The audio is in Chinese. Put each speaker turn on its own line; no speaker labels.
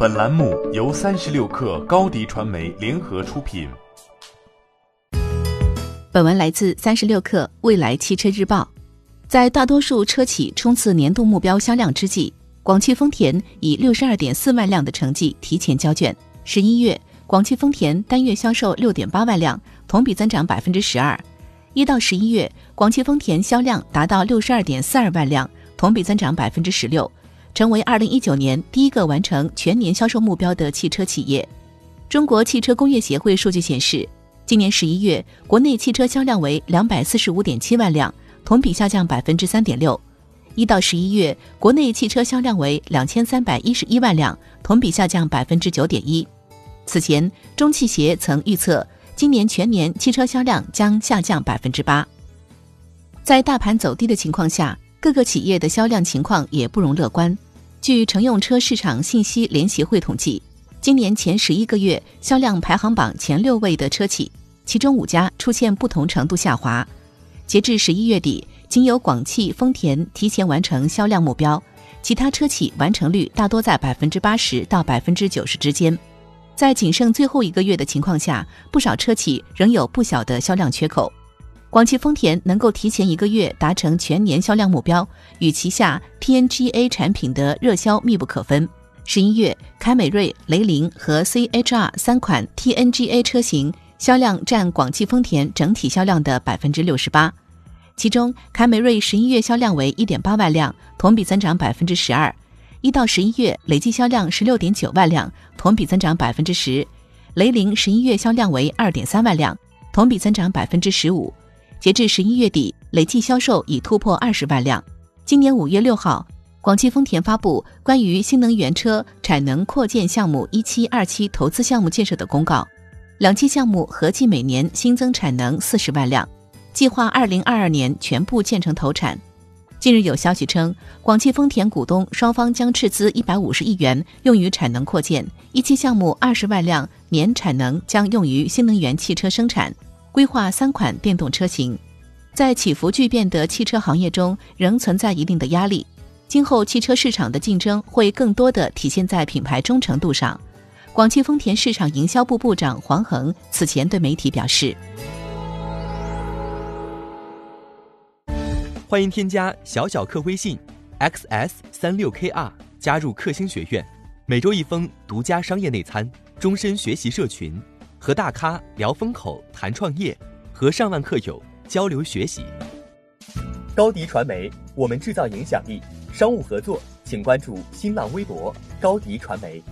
本栏目由三十六氪高低传媒联合出品。
本文来自三十六氪未来汽车日报。在大多数车企冲刺年度目标销量之际，广汽丰田以六十二点四万辆的成绩提前交卷。十一月，广汽丰田单月销售六点八万辆，同比增长百分之十二。一到十一月，广汽丰田销量达到六十二点四二万辆，同比增长百分之十六，成为二零一九年第一个完成全年销售目标的汽车企业。中国汽车工业协会数据显示，今年十一月国内汽车销量为两百四十五点七万辆。同比下降百分之三点六，一到十一月，国内汽车销量为两千三百一十一万辆，同比下降百分之九点一。此前，中汽协曾预测今年全年汽车销量将下降百分之八。在大盘走低的情况下，各个企业的销量情况也不容乐观。据乘用车市场信息联席会统计，今年前十一个月销量排行榜前六位的车企，其中五家出现不同程度下滑。截至十一月底，仅有广汽丰田提前完成销量目标，其他车企完成率大多在百分之八十到百分之九十之间。在仅剩最后一个月的情况下，不少车企仍有不小的销量缺口。广汽丰田能够提前一个月达成全年销量目标，与旗下 TNGA 产品的热销密不可分。十一月，凯美瑞、雷凌和 CHR 三款 TNGA 车型。销量占广汽丰田整体销量的百分之六十八，其中凯美瑞十一月销量为一点八万辆，同比增长百分之十二；一到十一月累计销量十六点九万辆，同比增长百分之十。雷凌十一月销量为二点三万辆，同比增长百分之十五。截至十一月底，累计销售已突破二十万辆。今年五月六号，广汽丰田发布关于新能源车产能扩建项目一期、二期投资项目建设的公告。两期项目合计每年新增产能四十万辆，计划二零二二年全部建成投产。近日有消息称，广汽丰田股东双方将斥资一百五十亿元用于产能扩建，一期项目二十万辆年产能将用于新能源汽车生产，规划三款电动车型。在起伏巨变的汽车行业中，仍存在一定的压力。今后汽车市场的竞争会更多的体现在品牌忠诚度上。广汽丰田市场营销部部长黄恒此前对媒体表示：“
欢迎添加小小客微信 xs 三六 kr 加入克星学院，每周一封独家商业内参，终身学习社群，和大咖聊风口、谈创业，和上万客友交流学习。高迪传媒，我们制造影响力。商务合作，请关注新浪微博高迪传媒。”